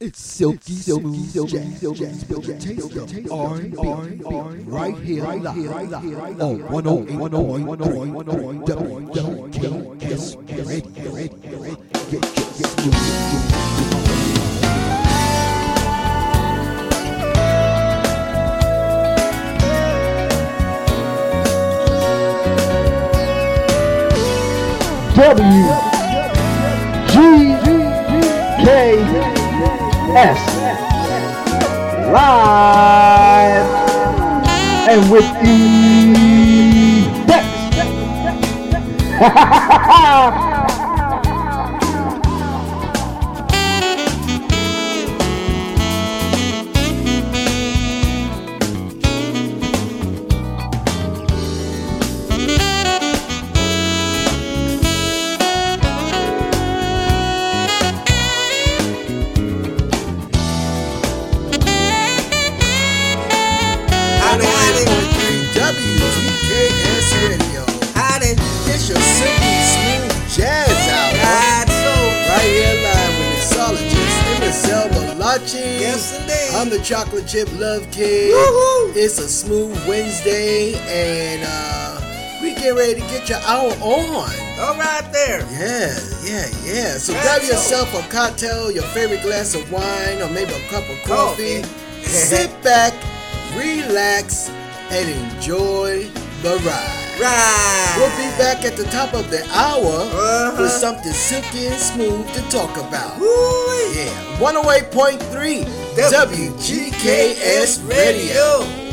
It's silky, silky, silky, silky, silky, taste of R&B, right here, live, on 108.1 WKS Radio, Radio, Radio. Get your smooth. W G K S live and with the Howdy, I'm the chocolate chip love kid. Woohoo! It's a smooth Wednesday, and uh, we get ready to get your hour on. All right there. Yeah, yeah, yeah. So grab yourself a cocktail, your favorite glass of wine, or maybe a cup of coffee. Coffee. Sit back, relax, and enjoy the ride. Right. We'll be back at the top of the hour Uh-huh. with something silky and smooth to talk about. Woo-wee. Yeah, 108.3 WGKS Radio.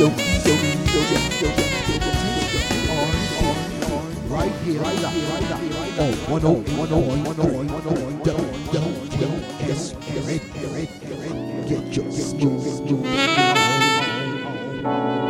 Silky, silky, silky, silky, silky, taste of R&B, right here, live, on 108.1 WKS Radio, Radio. Get your smooth, smooth. Grab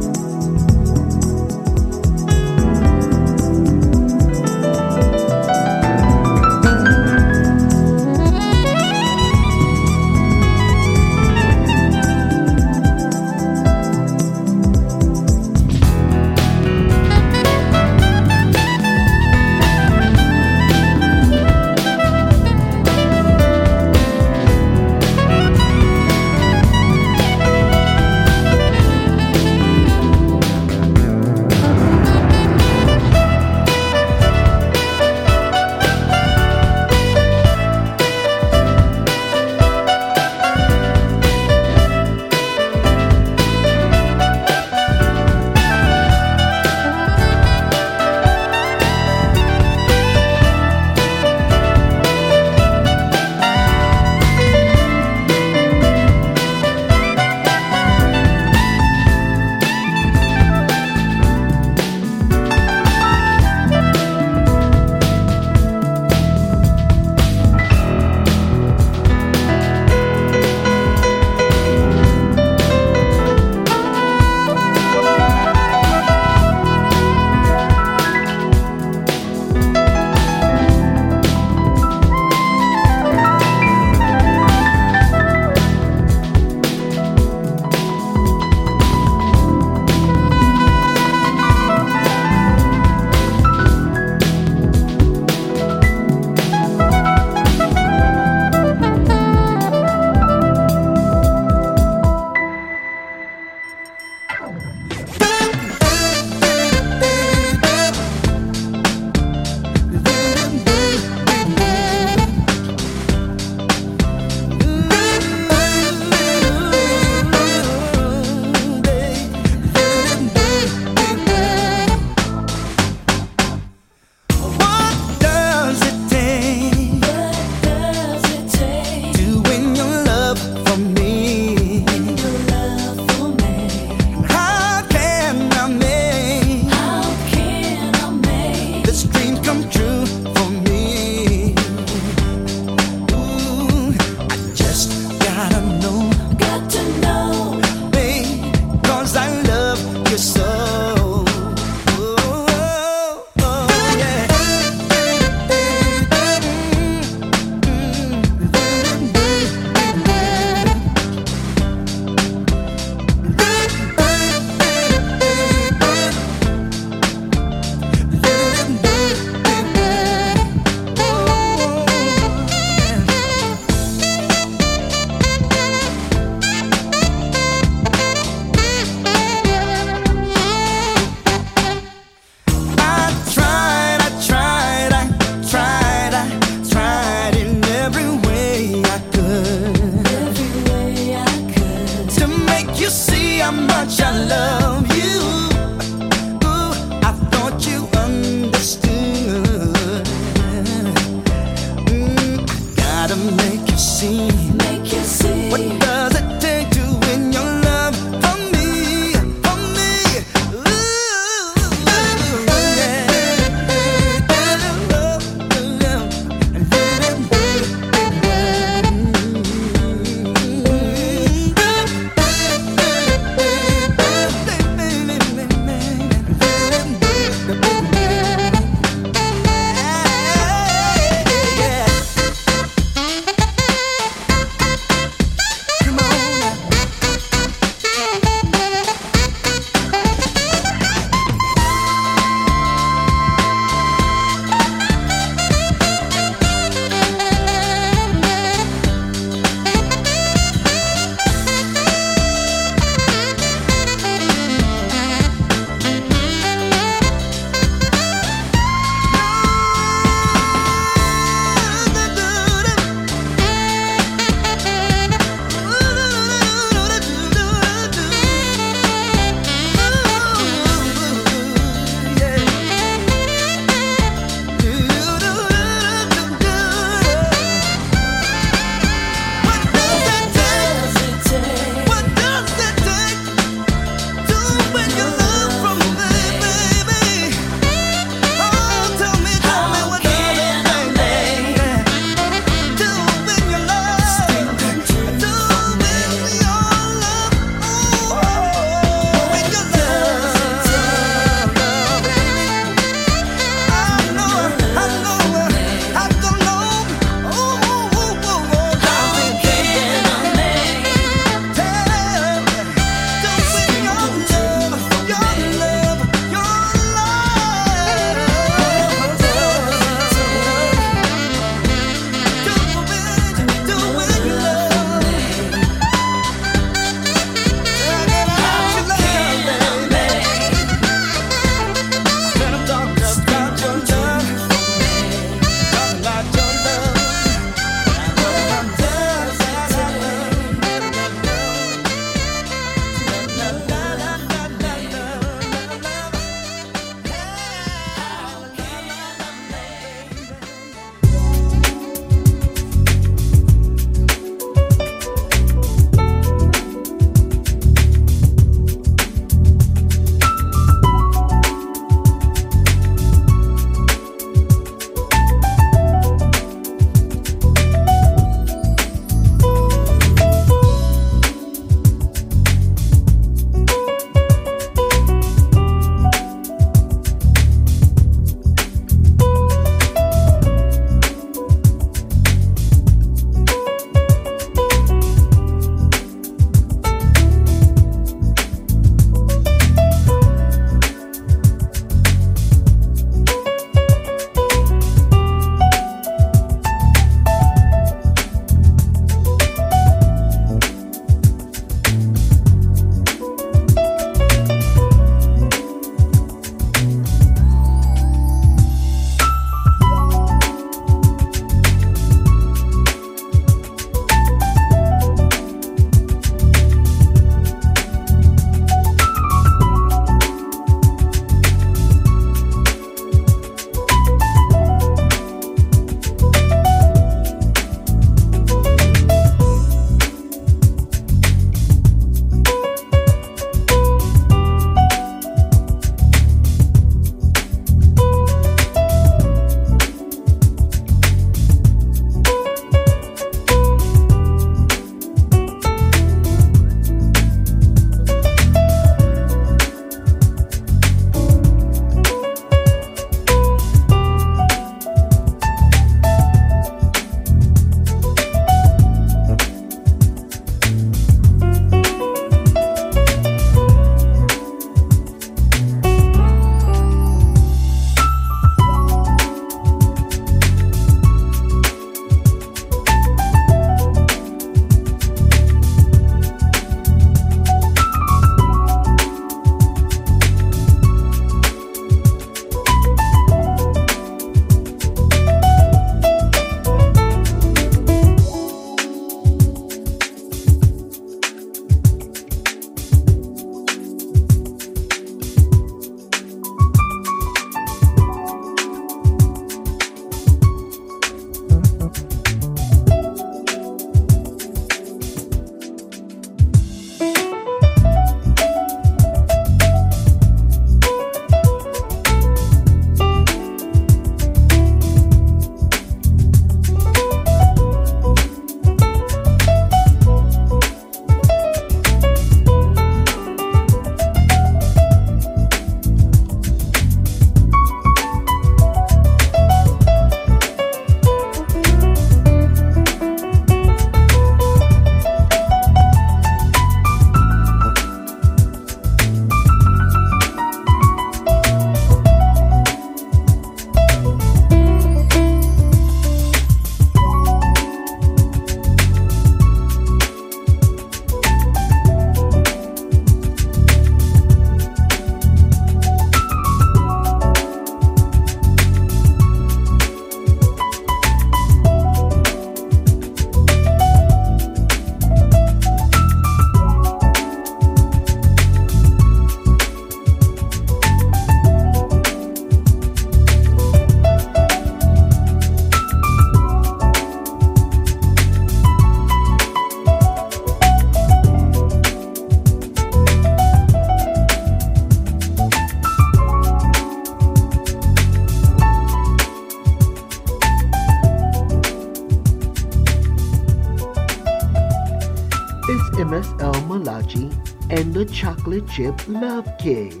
Chip Love Kid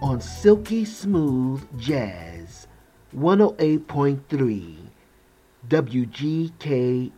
on Silky Smooth Jazz 108.3 WGKS.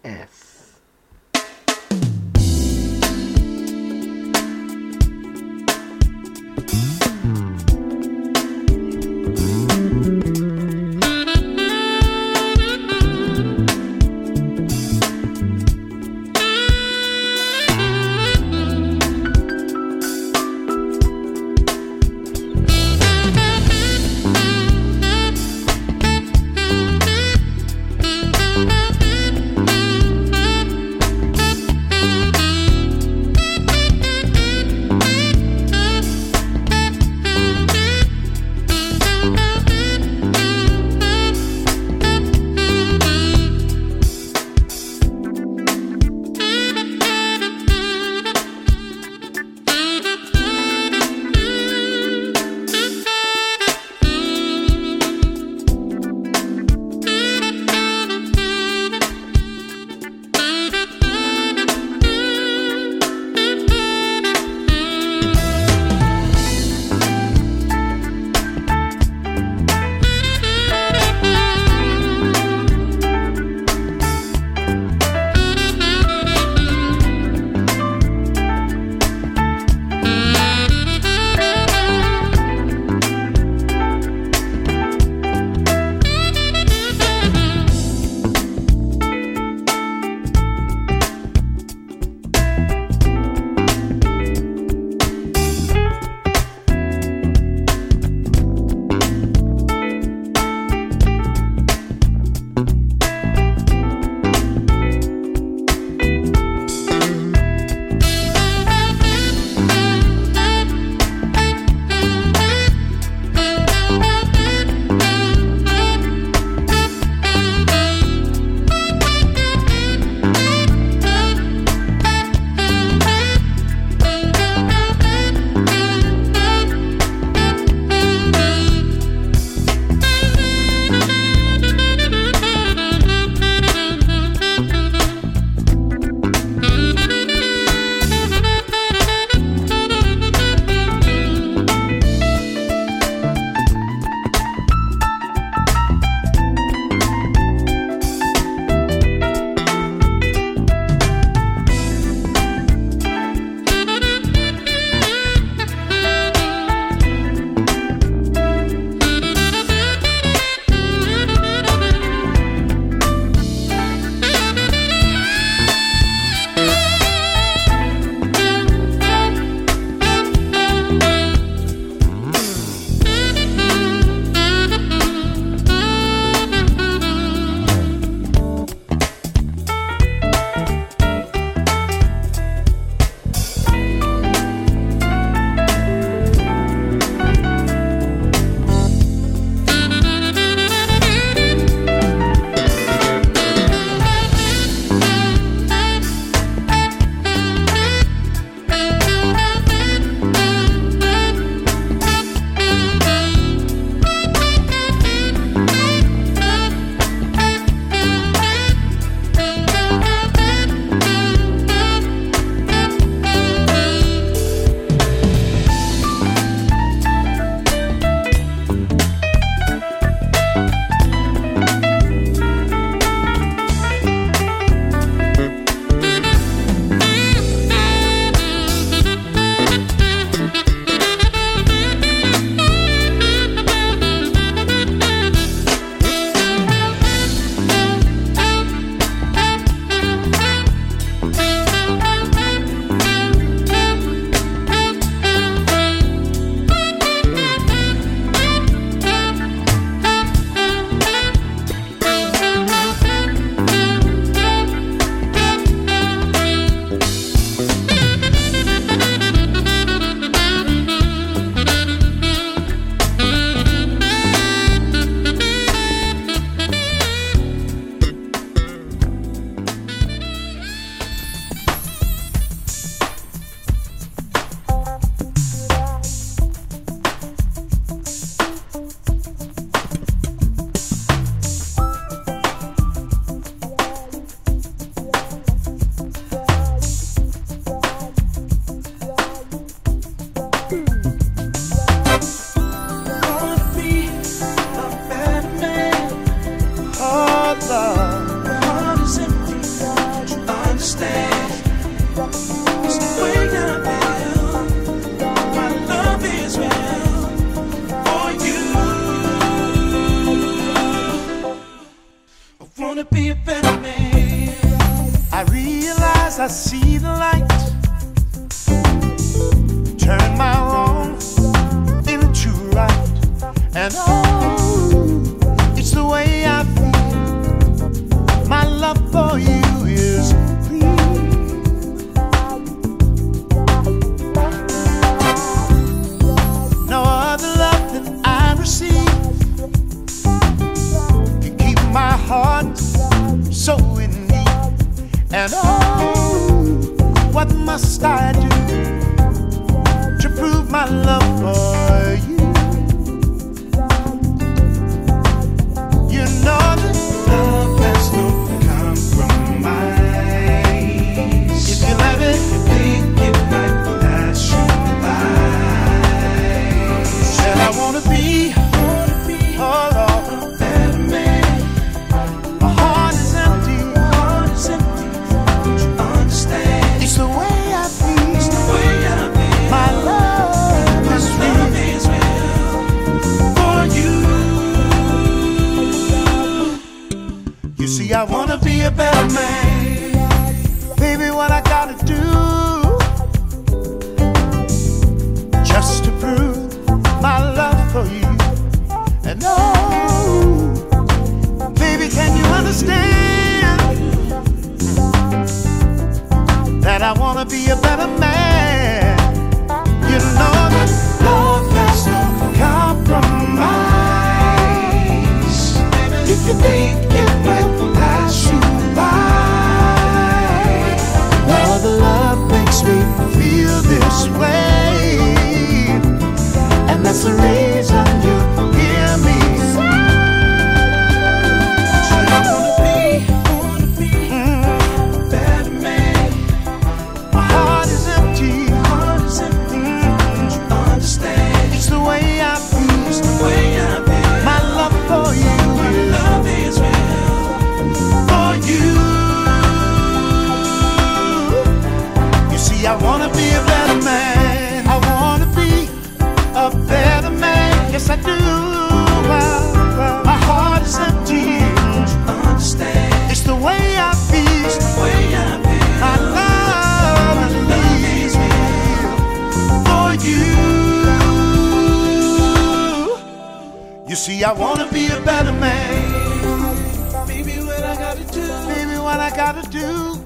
You see, I wanna be a better man. Baby, what I gotta do just to prove my love for you. And oh, baby, can you understand that I wanna be a better man? You know. the reason. See, I wanna be a better man. Maybe what I gotta do. Maybe what I gotta do.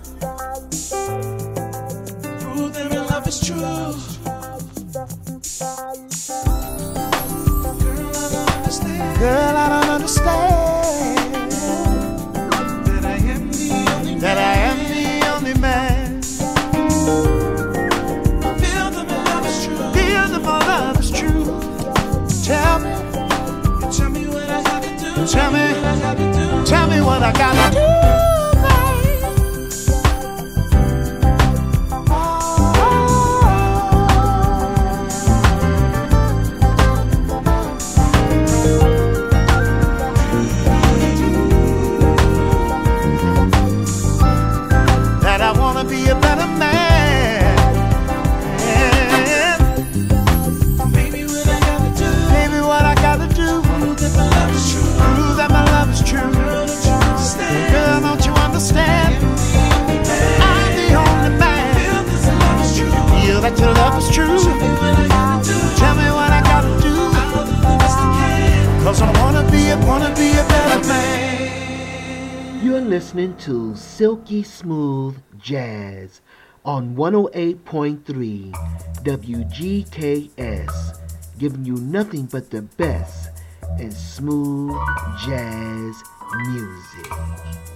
Prove that real love is true. Girl, I me, tell me what I gotta do. listening to Silky Smooth Jazz on 108.3 WGKS, giving you nothing but the best in smooth jazz music.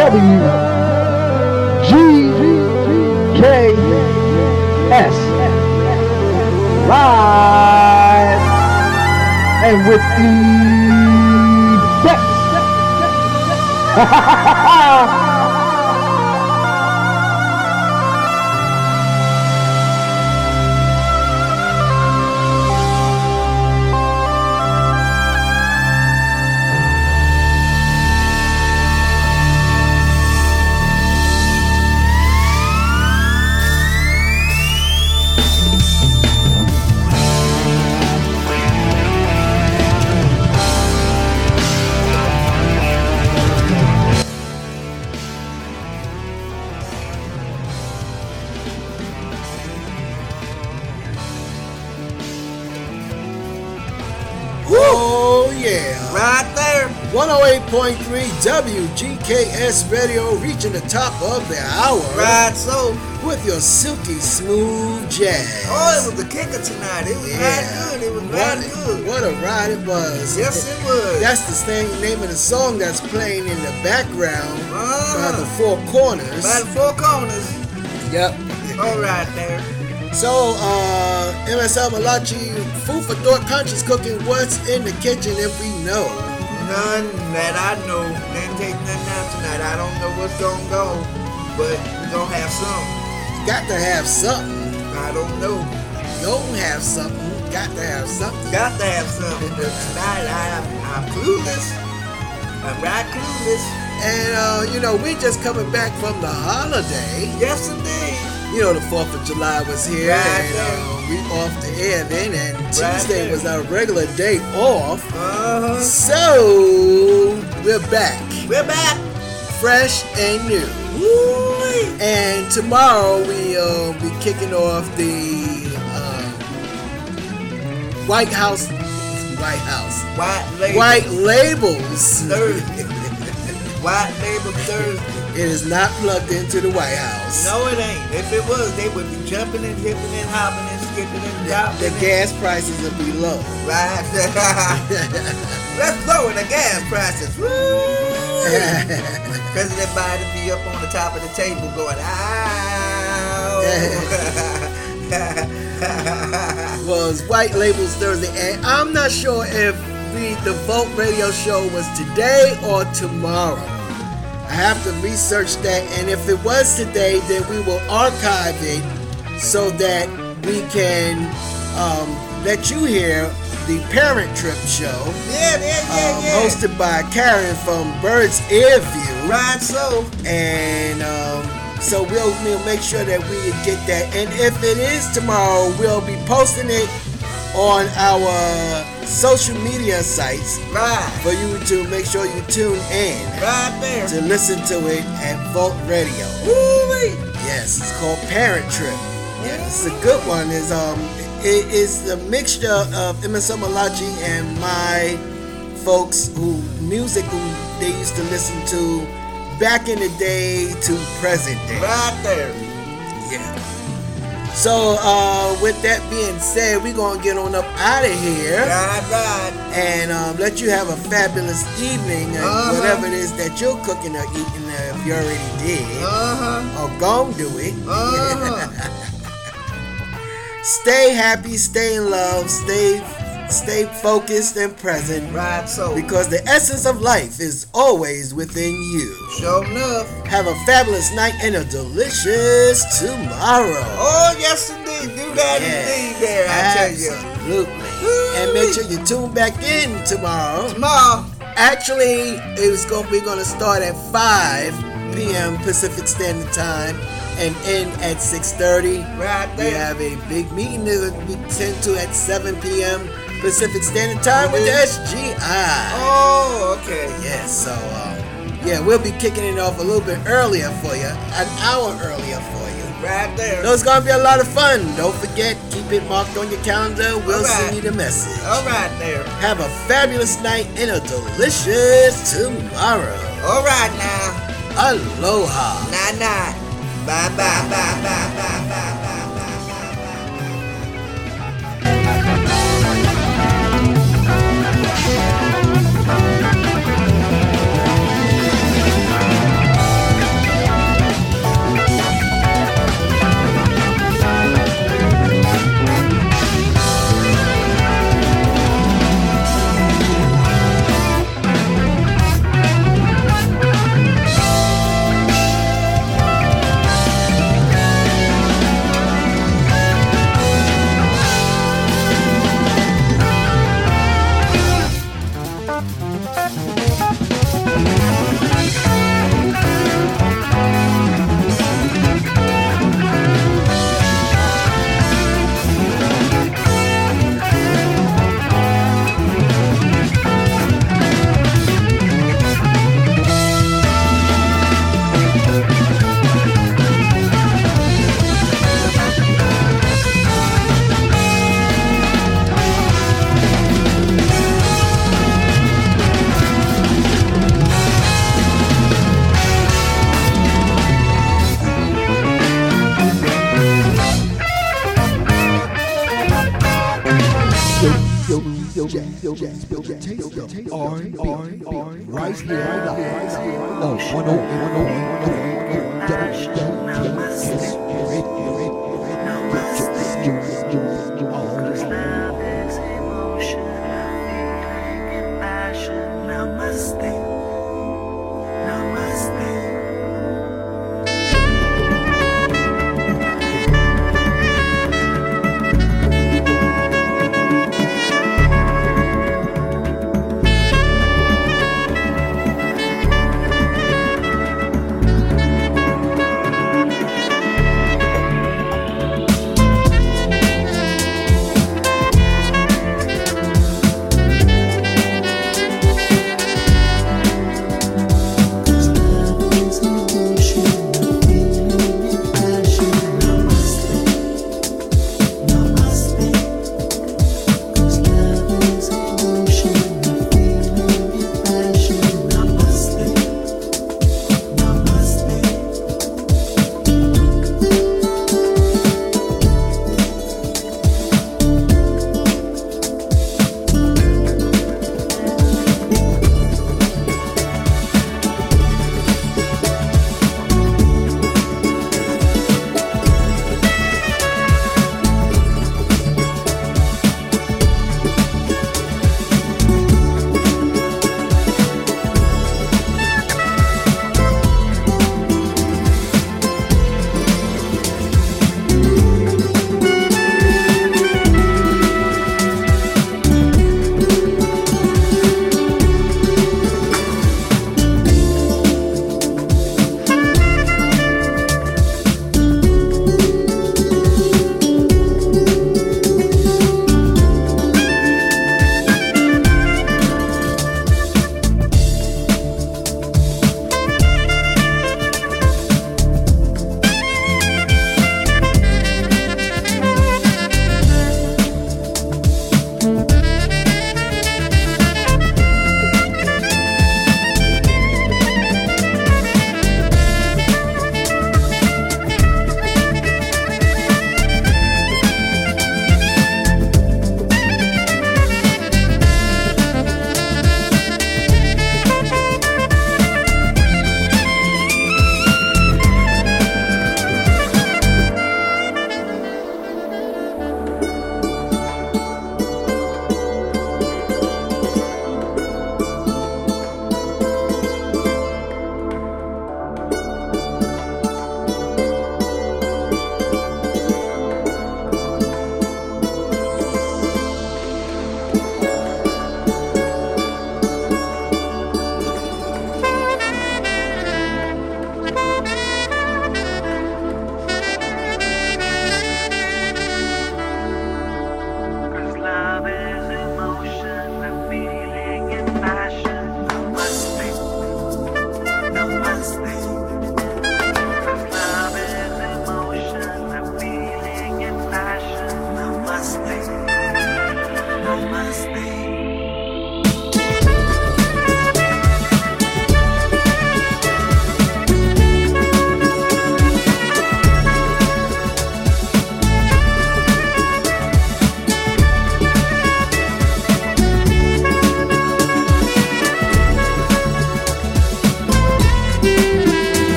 WGKS live and with effects. WGKS Radio reaching the top of the hour Right so. with your silky smooth jazz. Oh, it was the kicker tonight. It was right good. It was right what, good. What a ride it was. Yes, it was. That's the same name of the song that's playing in the background by the Uh, four corners. by the four corners. Yep. All right there. So, uh, MSL Malachi, food for thought, conscious cooking. What's in the kitchen if we know? None that I know. Nothing out tonight. I don't know what's gonna go, but we gonna have some. Got to have something. I don't know. Don't have something. Got to have something. Got to have something. tonight I, I'm clueless. I'm right clueless. And uh, you know, we just coming back from the holiday. Yes, indeed. You know, the Fourth of July was here, Right and uh, we off the air then. And Right Tuesday there. was our regular day off. Uh huh. So we're back, We're back. fresh and new. Woo! And tomorrow we uh, be kicking off the uh, White House, White House, White label. White Labels. Thursday. White label Thursday. It is not plugged into the White House. No, it ain't. If it was, they would be jumping and hipping and hopping and skipping and The, dropping. the and- gas prices would be low. Right. Let's lower the gas prices. Woo! President Biden be up on the top of the table going, ow. was White Labels Thursday, and I'm not sure if the the Vote Radio Show was today or tomorrow. I have to research that, and if it was today, then we will archive it so that we can um, let you hear the Parent Trip Show, yeah, yeah, yeah, um, yeah. hosted by Karen from Bird's Ear View. Right, so. and um, so we'll, we'll make sure that we get that. And if it is tomorrow, we'll be posting it on our social media sites Right. for you to make sure you tune in Right there. to listen to it at Volt Radio. Woo-wee. Yes, it's called Parent Trip. Yeah, it's a good one. Is um, it is the mixture of MSM Malachi and my folks who music who they used to listen to back in the day to present day. Right there. So uh, with that being said, we're gonna get on up out of here Right, right. and um, let you have a fabulous evening Uh-huh. whatever it is that you're cooking or eating uh, if you already did. Uh-huh. or gon' do it. Uh-huh. stay happy, stay in love, stay stay focused and present Right, so. because the essence of life is always within you. Sure enough. Have a fabulous night and a delicious tomorrow. Oh, yes, indeed. Do that indeed there, I tell you. Absolutely. And make sure you tune back in tomorrow. Tomorrow. Actually, it was going we're gonna start at 5 p.m. Pacific Standard Time and end at 6:30. Right there. We have a big meeting that we tend to at 7 p.m. Pacific Standard Time with the SGI. Oh, okay. Yes, so um, yeah, we'll be kicking it off a little bit earlier for you, an hour earlier for you. Right there. So it's gonna be a lot of fun. Don't forget, keep it marked on your calendar. We'll right. send you the message. All right there. Have a fabulous night and a delicious tomorrow. All right now. Aloha. Night night. Bye bye bye bye bye bye bye. Right here, on 108.1 WGKS